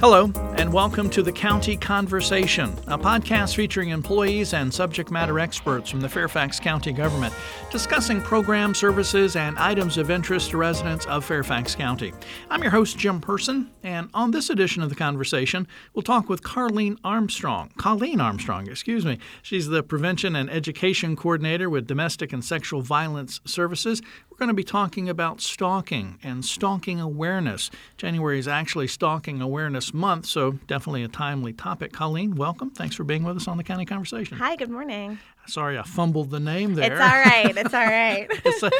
Hello, and welcome to the County Conversation, a podcast featuring employees and subject matter experts from the Fairfax County government discussing programs, services, and items of interest to residents of Fairfax County. I'm your host, Jim Person, and on this edition of the conversation, we'll talk with Carlene Armstrong. Colleen Armstrong, excuse me. She's the Prevention and Education Coordinator with Domestic and Sexual Violence Services going to be talking about stalking and stalking awareness. January is actually Stalking Awareness Month, so definitely a timely topic. Colleen, welcome. Thanks for being with us on the County Conversation. Hi, good morning. Sorry, I fumbled the name there. It's all right. It's all right. it's, a,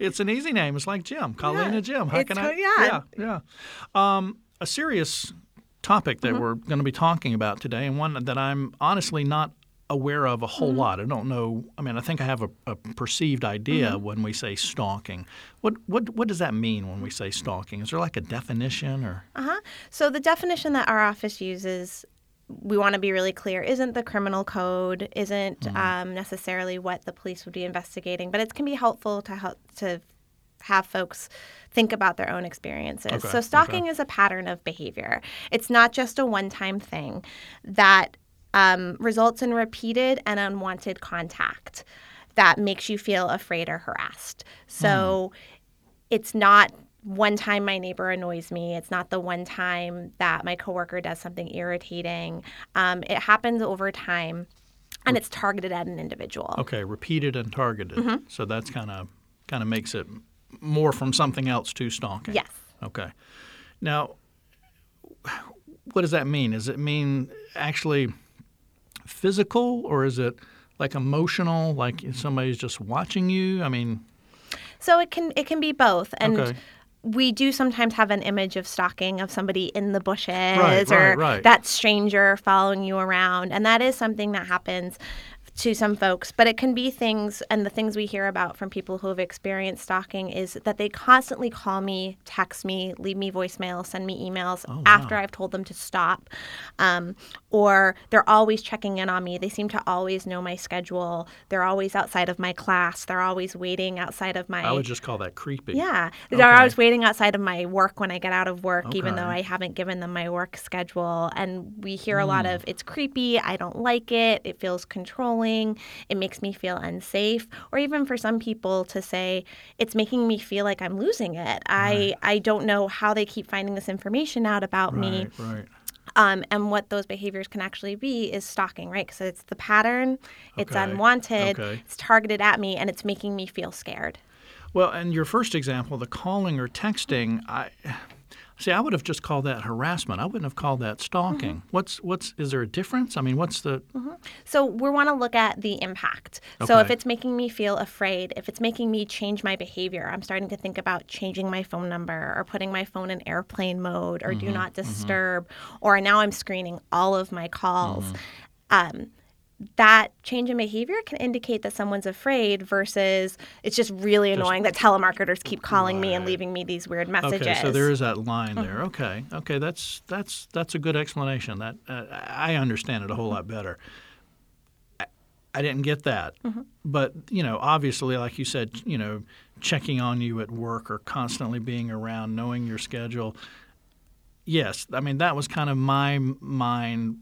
it's an easy name. It's like Jim, Colleen yeah, and Jim. How can I? Yeah, yeah. yeah. Um, a serious topic that mm-hmm. we're going to be talking about today, and one that I'm honestly not aware of a whole mm-hmm. lot. I don't know. I mean, I think I have a, a perceived idea mm-hmm. when we say stalking. What what what does that mean when we say stalking? Is there like a definition or? Uh huh. So the definition that our office uses. We want to be really clear. Isn't the criminal code? Isn't mm-hmm. um, necessarily what the police would be investigating, but it can be helpful to help to have folks think about their own experiences. Okay, so, stalking okay. is a pattern of behavior. It's not just a one time thing that um, results in repeated and unwanted contact that makes you feel afraid or harassed. So mm. it's not one time my neighbor annoys me. It's not the one time that my coworker does something irritating. Um, it happens over time, and it's targeted at an individual. Okay, repeated and targeted. Mm-hmm. So that's kind of kind of makes it more from something else to stalking. Yes. Okay. Now, what does that mean? Does it mean actually? Physical or is it like emotional, like somebody's just watching you? I mean, so it can it can be both, and. Okay. We do sometimes have an image of stalking of somebody in the bushes right, or right, right. that stranger following you around. And that is something that happens to some folks, but it can be things, and the things we hear about from people who have experienced stalking is that they constantly call me, text me, leave me voicemail, send me emails oh, wow. after I've told them to stop, um, or they're always checking in on me. They seem to always know my schedule. They're always outside of my class. They're always waiting outside of my. I would just call that creepy. Yeah, okay. they're always waiting outside of my work when I get out of work, okay. even though I haven't given them my work schedule. And we hear mm. a lot hmm. of it's creepy. I don't like it. It feels controlling it makes me feel unsafe, or even for some people to say it's making me feel like I'm losing it. Right. I I don't know how they keep finding this information out about right, me. Right. Um, and what those behaviors can actually be is stalking, right? Because it's the pattern, it's okay. unwanted, okay. it's targeted at me, and it's making me feel scared. Well, and your first example, the calling or texting, I See, I would have just called that harassment. I wouldn't have called that stalking. Mm-hmm. What's what's is there a difference? I mean, what's the mm-hmm. So we want to look at the impact. Okay. So if it's making me feel afraid, if it's making me change my behavior, I'm starting to think about changing my phone number or putting my phone in airplane mode or mm-hmm. do not mm-hmm. disturb or now I'm screening all of my calls. Mm-hmm. Um, that change in behavior can indicate that someone's afraid versus it's just really annoying just, that telemarketers keep calling right. me and leaving me these weird messages. Okay, so there is that line there. Mm-hmm. Okay, okay, that's that's that's a good explanation. That uh, I understand it a whole lot better. I, I didn't get that, mm-hmm. but you know, obviously, like you said, you know, checking on you at work or constantly being around, knowing your schedule. Yes, I mean that was kind of my mind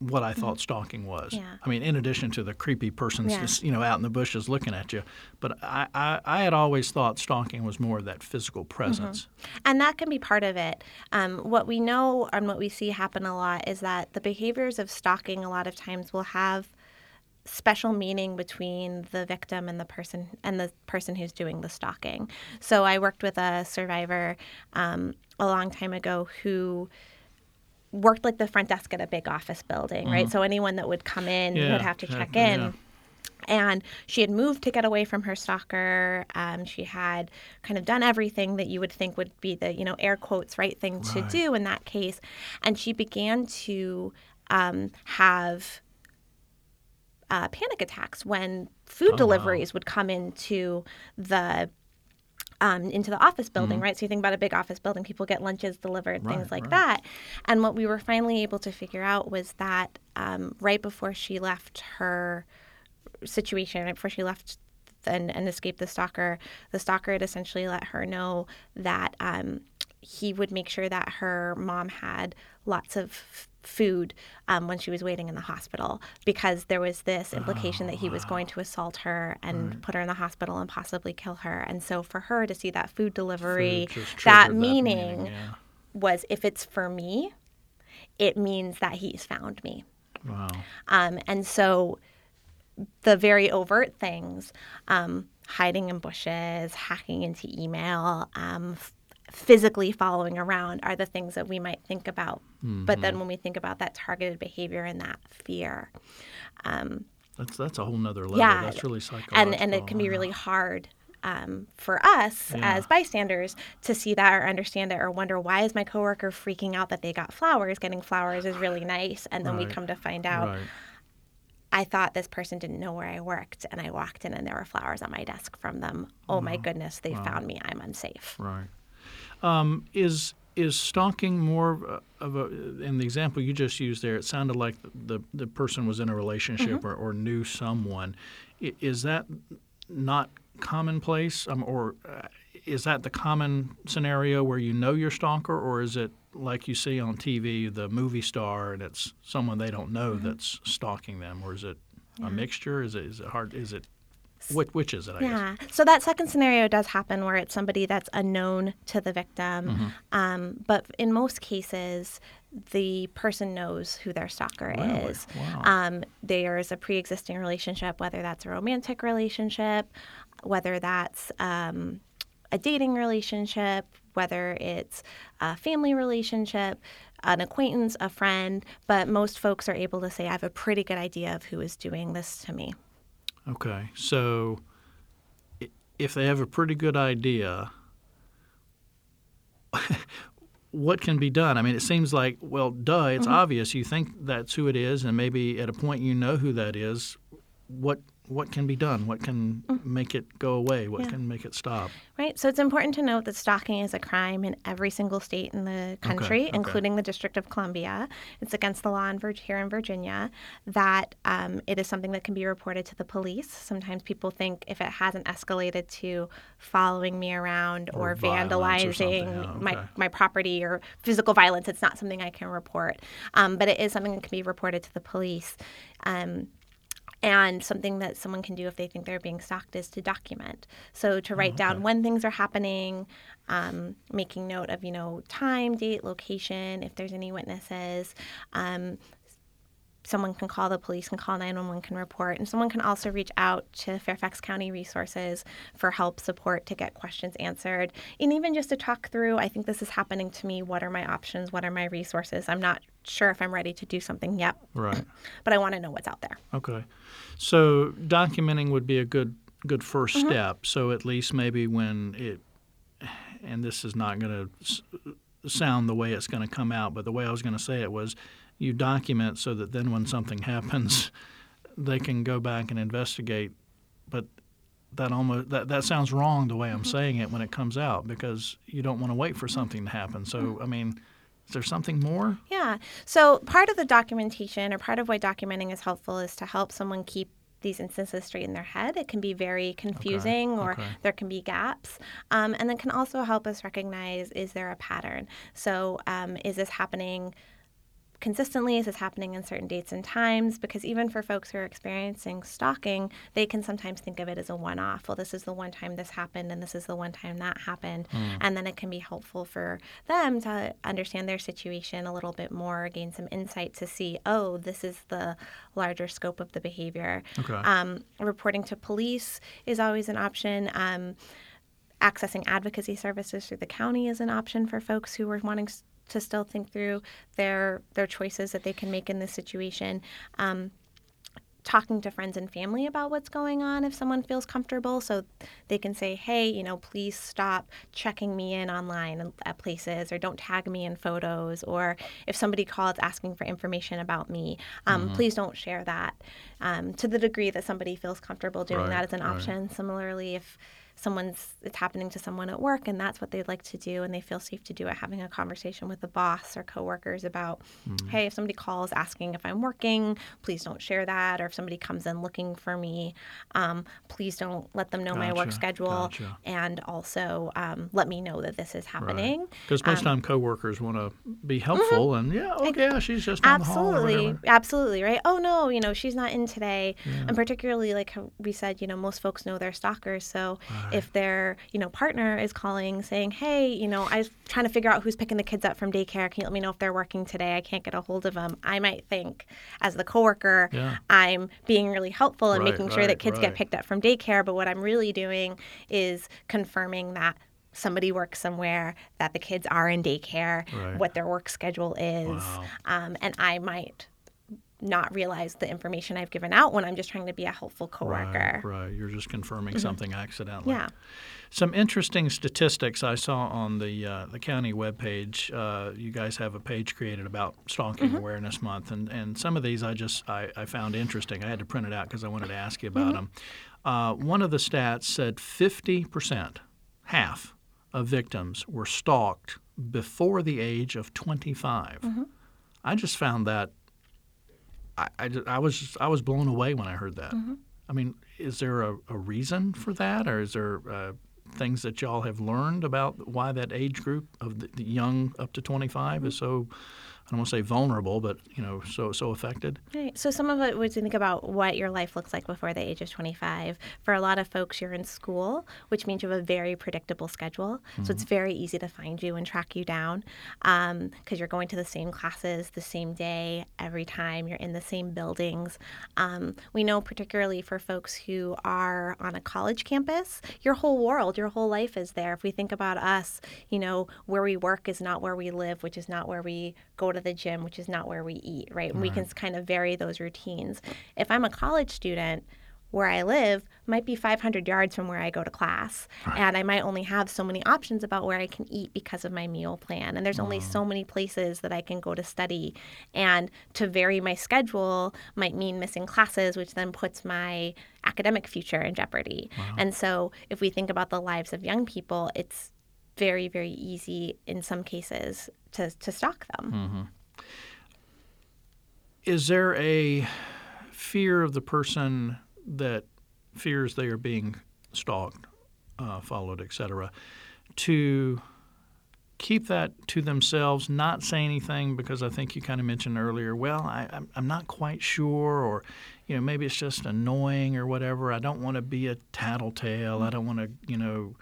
what I thought mm-hmm. stalking was. Yeah. I mean, in addition to the creepy persons, yeah. just, you know, out in the bushes looking at you, but I, I, I, had always thought stalking was more of that physical mm-hmm. presence. Mm-hmm. And that can be part of it. Um, what we know and what we see happen a lot is that the behaviors of stalking a lot of times will have special meaning between the victim and the person and the person who's doing the stalking. So I worked with a survivor um, a long time ago who worked like the front desk at a big office building, mm-hmm. right? So anyone that would come in yeah, would have to check in. Yeah. And she had moved to get away from her stalker. Um, she had kind of done everything that you would think would be the, you know, air quotes, right thing to do in that case. And she began to um, have uh, panic attacks when food oh, deliveries wow. would come into the um, into the office building, mm-hmm. right? So you think about a big office building, people get lunches delivered, right, things like right. that. And what we were finally able to figure out was that um, right before she left her situation, right before she left and, and escaped the stalker, the stalker had essentially let her know that um, he would make sure that her mom had lots of food um, when she was waiting in the hospital because there was this implication Oh, that he was going to assault her and put her in the hospital and possibly kill her. And so for her to see that food delivery, Food that triggered meaning yeah. was if it's for me, it means that he's found me. Wow. Um, and so the very overt things, um, hiding in bushes, hacking into email, um, physically following around are the things that we might think about. But then when we think about that targeted behavior and that fear, um, That's that's a whole nother level. Yeah, That's really psychological. and and it can be really hard um, for us Yeah. as bystanders to see that or understand it or wonder why is my coworker freaking out that they got flowers getting flowers is really nice and then we come to find out Right. i thought this person didn't know where i worked and i walked in and there were flowers on my desk from them oh my goodness they found me i'm unsafe Right. Um, is is stalking more of a in the example you just used there? It sounded like the the person was in a relationship Mm-hmm. or, or knew someone. Is that not commonplace, um, or uh, is that the common scenario where you know your stalker, or is it like you see on TV, the movie star, and it's someone they don't know Mm-hmm. that's stalking them, or is it a mixture? Is it is it hard? Is it which, which is it? I guess. Yeah. So that second scenario does happen where it's somebody that's unknown to the victim. Mm-hmm. Um, but in most cases, the person knows who their stalker Really? is. Wow. Um, there's a pre existing relationship, whether that's a romantic relationship, whether that's um, a dating relationship, whether it's a family relationship, an acquaintance, a friend. But most folks are able to say, I have a pretty good idea of who is doing this to me. Okay, so if they have a pretty good idea, what can be done? I mean, it seems like, well, duh, it's mm-hmm. obvious. You think that's who it is, and maybe at a point you know who that is. What what can be done? What can make it go away? What Yeah. can make it stop? Right. So it's important to note that stalking is a crime in every single state in the country, okay. including the District of Columbia. It's against the law in Vir- here in Virginia. That um, it is something that can be reported to the police. Sometimes people think if it hasn't escalated to following me around Or or, violence or something. vandalizing my, my property or physical violence, it's not something I can report. Um, but it is something that can be reported to the police. Um, and something that someone can do if they think they're being stalked is to document. So to write down when things are happening, um, making note of you know time, date, location, if there's any witnesses. Um, someone can call the police, can call 911, can report, and someone can also reach out to Fairfax County Resources for help, support to get questions answered, and even just to talk through. I think this is happening to me. What are my options? What are my resources? I'm not sure if I'm ready to do something yet, Right. but I want to know what's out there. Okay. So documenting would be a good good 1st Mm-hmm. step. So at least maybe when it and this is not going to sound the way it's going to come out, but the way I was going to say it was you document so that then when something happens, they can go back and investigate. But that almost that, that sounds wrong the way I'm saying it when it comes out because you don't want to wait for something to happen. So I mean, is there something more? Yeah. So part of the documentation or part of why documenting is helpful is to help someone keep these instances straight in their head. It can be very confusing or okay. there can be gaps. Um, and then can also help us recognize is there a pattern? So um, is this happening? Consistently? Is this happening in certain dates and times? Because even for folks who are experiencing stalking, they can sometimes think of it as a one off. Well, this is the one time this happened, and this is the one time that happened. And then it can be helpful for them to understand their situation a little bit more, gain some insight to see, oh, this is the larger scope of the behavior. Okay. Um, reporting to police is always an option. Um, accessing advocacy services through the county is an option for folks who are wanting to still think through their their choices that they can make in this situation. Um, talking to friends and family about what's going on if someone feels comfortable so they can say hey you know please stop checking me in online at places or don't tag me in photos or if somebody calls asking for information about me um, please don't share that um, to the degree that somebody feels comfortable doing Right, that as an right. option similarly if someone's it's happening to someone at work and that's what they'd like to do and they feel safe to do it having a conversation with the boss or coworkers about mm. hey if somebody calls asking if i'm working please don't share that or if somebody comes in looking for me um, please don't let them know gotcha, my work schedule gotcha. and also um, let me know that this is happening because right. most um, time coworkers want to be helpful mm-hmm. and yeah okay yeah she's just absolutely absolutely right oh no you know she's not in today yeah. and particularly like we said you know most folks know their stalkers so right. If their you know partner is calling saying hey you know i'm trying to figure out who's picking the kids up from daycare can you let me know if they're working today i can't get a hold of them i might think as the coworker yeah. i'm being really helpful and right, making sure that kids get picked up from daycare but what i'm really doing is confirming that somebody works somewhere, that the kids are in daycare, right. what their work schedule is. Wow. Um, and I might not realize the information I've given out when I'm just trying to be a helpful coworker. Right, right. You're just confirming mm-hmm. something accidentally. Yeah. Some interesting statistics I saw on the uh, the county webpage. Uh, you guys have a page created about Stalking mm-hmm. Awareness Month, and, and some of these I just I, I found interesting. I had to print it out because I wanted to ask you about mm-hmm. them. Uh, one of the stats said 50 percent, half of victims were stalked before the age of 25. Mm-hmm. I just found that I, I, I, was I was blown away when I heard that. Mm-hmm. I mean, is there a, a, reason for that, or is there uh, things that y'all have learned about why that age group of the, the young up to 25 mm-hmm. is so I don't want to say vulnerable, but you know, so so affected. Right. So some of it was to think about what your life looks like before the age of 25. For a lot of folks, you're in school, which means you have a very predictable schedule. Mm-hmm. So it's mm-hmm. very easy to find you and track you down because um, you're going to the same classes the same day every time. You're in the same buildings. Um, we know, particularly for folks who are on a college campus, your whole world, your whole life is there. If we think about us, you know, where we work is not where we live, which is not where we go to to the gym, which is not where we eat, right? And right. we can kind of vary those routines. If I'm a college student, where I live might be 500 yards from where I go to class. Right. And I might only have so many options about where I can eat because of my meal plan. And there's only so many places that I can go to study. And to vary my schedule might mean missing classes, which then puts my academic future in jeopardy. Wow. And so if we think about the lives of young people, it's very, very easy in some cases to, to stalk them. Mm-hmm. Is there a fear of the person that fears they are being stalked, uh, followed, etc., to keep that to themselves, not say anything because I think you kind of mentioned earlier, well, I, I'm, I'm not quite sure, or you know, maybe it's just annoying or whatever. I don't want to be a tattletale. I don't want to, you know,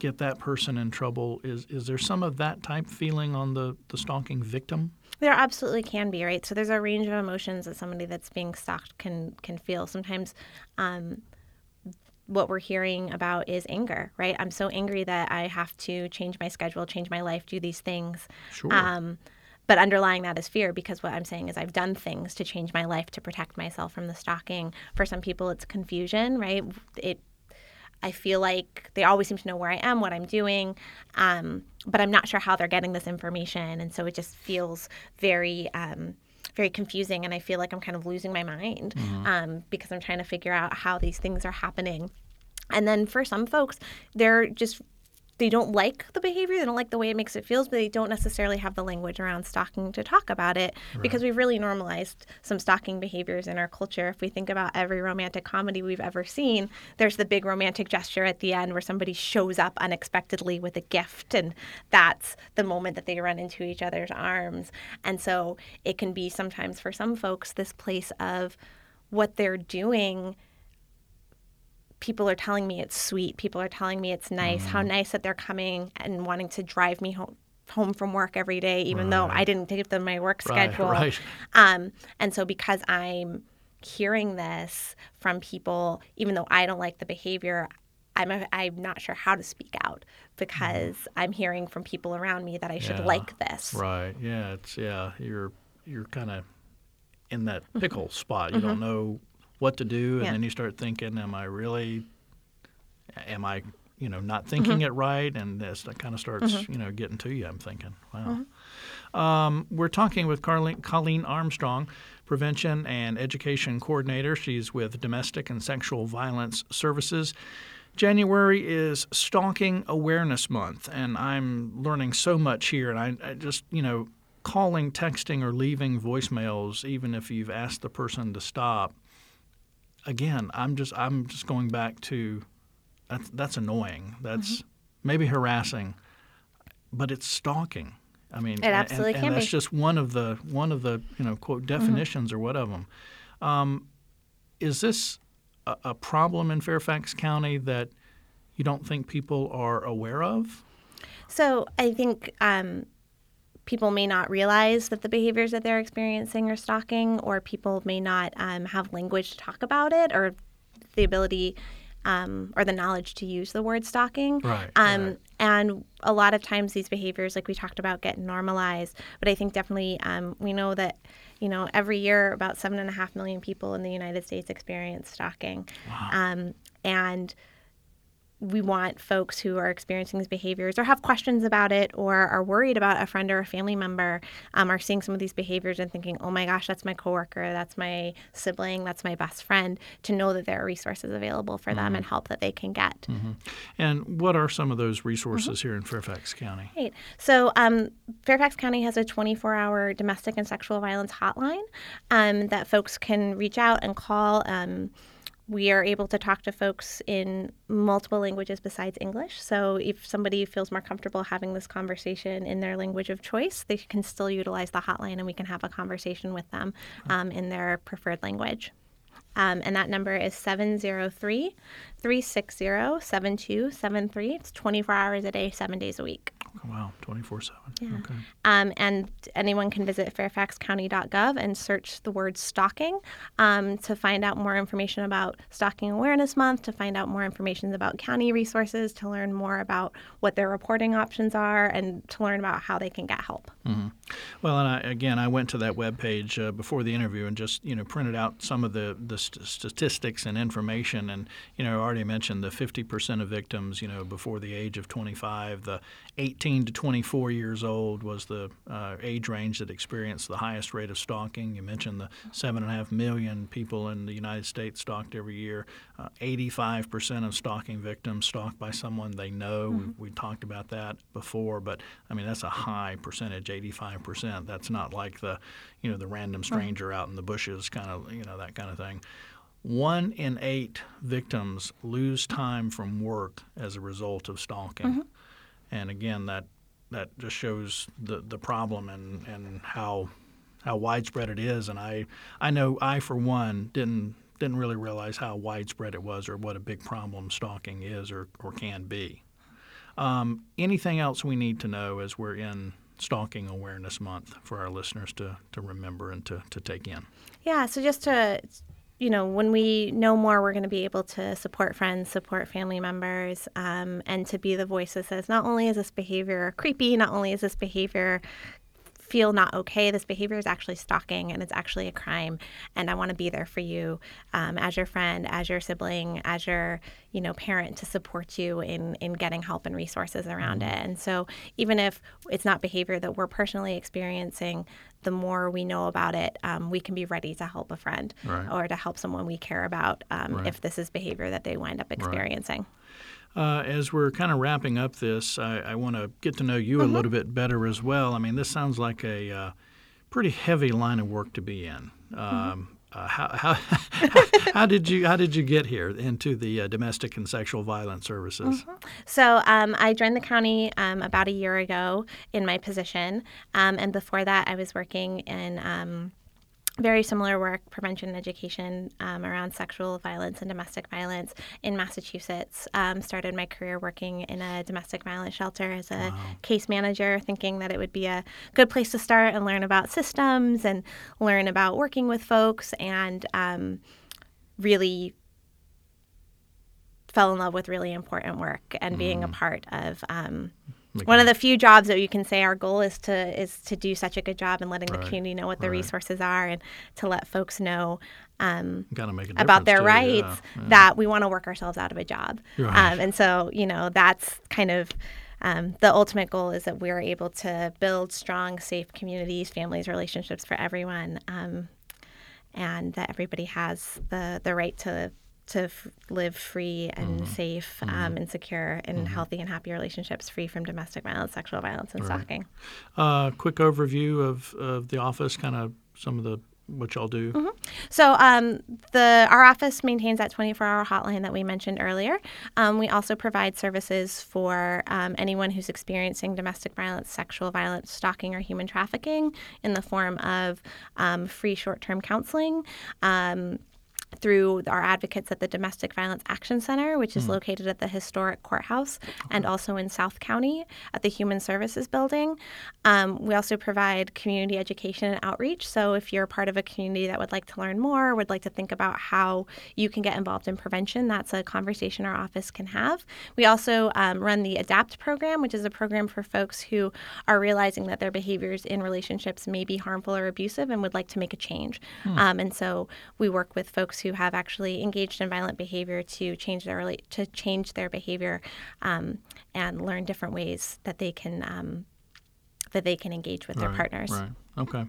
get that person in trouble. Is is there some of that type feeling on the the stalking victim? There absolutely can be, right? So there's a range of emotions that somebody that's being stalked can can feel. Sometimes. Um, what we're hearing about is anger, right? I'm so angry that I have to change my schedule, change my life, do these things. Sure. Um, but underlying that is fear because what I'm saying is I've done things to change my life to protect myself from the stalking. For some people, it's confusion, right? It I feel like they always seem to know where I am, what I'm doing, um, but I'm not sure how they're getting this information. And so it just feels very, um, very confusing. And I feel like I'm kind of losing my mind mm-hmm. um, because I'm trying to figure out how these things are happening. And then for some folks, they're just they don't like the behavior, they don't like the way it makes it feels, but they don't necessarily have the language around stalking to talk about it right. because we've really normalized some stalking behaviors in our culture. If we think about every romantic comedy we've ever seen, there's the big romantic gesture at the end where somebody shows up unexpectedly with a gift, and that's the moment that they run into each other's arms. And so it can be sometimes for some folks this place of what they're doing people are telling me it's sweet. People are telling me it's nice. Mm. How nice that they're coming and wanting to drive me home home from work every day, even right. though I didn't give them my work schedule. Right, right. Um, and so because I'm hearing this from people, even though I don't like the behavior, I'm a, I'm not sure how to speak out because mm. I'm hearing from people around me that I should yeah. like this. Right. Yeah. It's yeah. You're you're kind of in that mm-hmm. pickle mm-hmm. spot. You mm-hmm. don't know what to do, and yeah. then you start thinking, "Am I really? Am I, you know, not thinking mm-hmm. it right?" And this that kind of starts, mm-hmm. you know, getting to you. I'm thinking, "Wow." Mm-hmm. Um, we're talking with Carlene, Colleen Armstrong, Prevention and Education Coordinator. She's with Domestic and Sexual Violence Services. January is Stalking Awareness Month, and I'm learning so much here. And I, I, just, you know, calling, texting, or leaving voicemails, even if you've asked the person to stop. Again, I'm just I'm just going back to that's that's annoying. That's mm-hmm. maybe harassing, but it's stalking. I mean, it absolutely and, and can that's be. just one of the one of the you know quote mm-hmm. definitions mm-hmm. or what of them. Um, is this a, a problem in Fairfax County that you don't think people are aware of? So I think um, people may not realize that the behaviors that they're experiencing are stalking, or people may not um, have language to talk about it, or the ability um, or the knowledge to use the word stalking. Right, um, right. And a lot of times these behaviors, like we talked about, get normalized. But I think definitely um, we know that, you know, every year about seven and a half million people in the United States experience stalking. Wow. Um, and we want folks who are experiencing these behaviors or have questions about it or are worried about a friend or a family member um, are seeing some of these behaviors and thinking, oh my gosh, that's my coworker, that's my sibling, that's my best friend, to know that there are resources available for them mm-hmm. and help that they can get. Mm-hmm. And what are some of those resources mm-hmm. here in Fairfax County? Right. So um, Fairfax County has a 24 hour domestic and sexual violence hotline um, that folks can reach out and call. Um, we are able to talk to folks in multiple languages besides English. So if somebody feels more comfortable having this conversation in their language of choice, they can still utilize the hotline and we can have a conversation with them um, in their preferred language. Um, and that number is 703 360 7273. It's 24 hours a day, seven days a week. Oh, wow, 24 7. Yeah. Okay. Um, and anyone can visit fairfaxcounty.gov and search the word stalking um, to find out more information about Stalking Awareness Month, to find out more information about county resources, to learn more about what their reporting options are, and to learn about how they can get help. Mm-hmm. Well, and I, again, I went to that web page uh, before the interview and just you know printed out some of the the st- statistics and information, and you know I already mentioned the 50% of victims you know before the age of 25, the 18 to 24 years old was the uh, age range that experienced the highest rate of stalking. You mentioned the seven and a half million people in the United States stalked every year. Uh, 85% of stalking victims stalked by someone they know. Mm-hmm. We, we talked about that before, but I mean that's a high percentage, 85%. That's not like the you know the random stranger out in the bushes kind of you know that kind of thing. One in eight victims lose time from work as a result of stalking. Mm-hmm. And again, that that just shows the the problem and, and how how widespread it is. And I I know I for one didn't didn't really realize how widespread it was or what a big problem stalking is or, or can be. Um, anything else we need to know as we're in Stalking Awareness Month for our listeners to, to remember and to, to take in? Yeah, so just to you know, when we know more, we're going to be able to support friends, support family members, um, and to be the voice that says, not only is this behavior creepy, not only is this behavior feel not okay. This behavior is actually stalking and it's actually a crime. And I want to be there for you um, as your friend, as your sibling, as your you know parent to support you in in getting help and resources around mm-hmm. it. And so even if it's not behavior that we're personally experiencing, the more we know about it, um, we can be ready to help a friend right. or to help someone we care about um, right. if this is behavior that they wind up experiencing. Right. Uh, as we're kind of wrapping up this, I, I want to get to know you mm-hmm. a little bit better as well. I mean, this sounds like a uh, pretty heavy line of work to be in. Mm-hmm. Um, uh, how, how, how, did you how did you get here into the uh, domestic and sexual violence services? Mm-hmm. So um, I joined the county um, about a year ago in my position, um, and before that I was working in um, very similar work, prevention and education um, around sexual violence and domestic violence in Massachusetts. Um, started my career working in a domestic violence shelter as a wow. case manager, thinking that it would be a good place to start and learn about systems and learn about working with folks, and um, really fell in love with really important work and being a mm. part of um, one of the few jobs that you can say our goal is to is to do such a good job and letting right. the community know what the right. resources are and to let folks know um, about their too, rights yeah, yeah. that we want to work ourselves out of a job right. um, and so you know that's kind of um, the ultimate goal is that we're able to build strong safe communities families relationships for everyone um, and that everybody has the the right to to f- live free and Mm-hmm. safe um, and secure and healthy and happy relationships free from domestic violence, sexual violence, and stalking. Uh, quick overview of, of the office, kind of some of the what y'all do. Mm-hmm. So um, the our office maintains that 24-hour hotline that we mentioned earlier. Um, we also provide services for um, anyone who's experiencing domestic violence, sexual violence, stalking, or human trafficking in the form of um, free short-term counseling. Through our advocates at the Domestic Violence Action Center, which is located at the historic courthouse and also in South County at the Human Services Building. Um, we also provide community education and outreach. So if you're part of a community that would like to learn more, would like to think about how you can get involved in prevention, that's a conversation our office can have. We also um, run the ADAPT program, which is a program for folks who are realizing that their behaviors in relationships may be harmful or abusive and would like to make a change. Um, and so we work with folks who have actually engaged in violent behavior to change their to change their behavior um, and learn different ways that they can um, that they can engage with their partners. Right. Okay.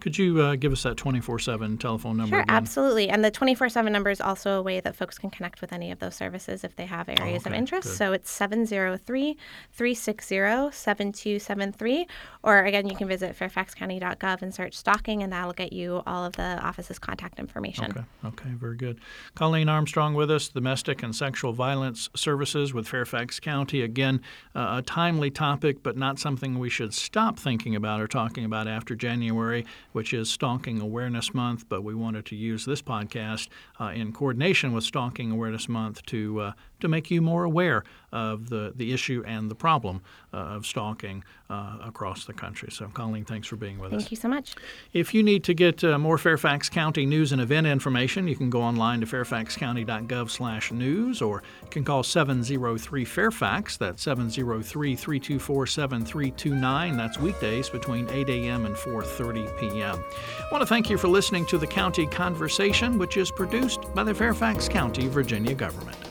Could you uh, give us that 24 7 telephone number Sure, again? absolutely. And the 24 7 number is also a way that folks can connect with any of those services if they have areas of okay, interest. good. So it's 703 360 7273. Or again, you can visit fairfaxcounty.gov and search stalking, and that'll get you all of the office's contact information. Okay. Okay. Very good. Colleen Armstrong with us, Domestic and Sexual Violence Services with Fairfax County. Again, uh, a timely topic, but not something we should stop thinking about or talking about after January, which is Stalking Awareness Month. But we wanted to use this podcast uh, in coordination with Stalking Awareness Month to uh, to make you more aware of the, the issue and the problem uh, of stalking uh, across the country. So, Colleen, thanks for being with us. Thank you so much. If you need to get uh, more Fairfax County news and event information, you can go online to fairfaxcounty.gov/news, or you can call 703-FAIRFAX. That's 703-324-7329. That's weekdays between 8 a.m. and 4:30 p.m. I want to thank you for listening to the County Conversation, which is produced by the Fairfax County, Virginia government.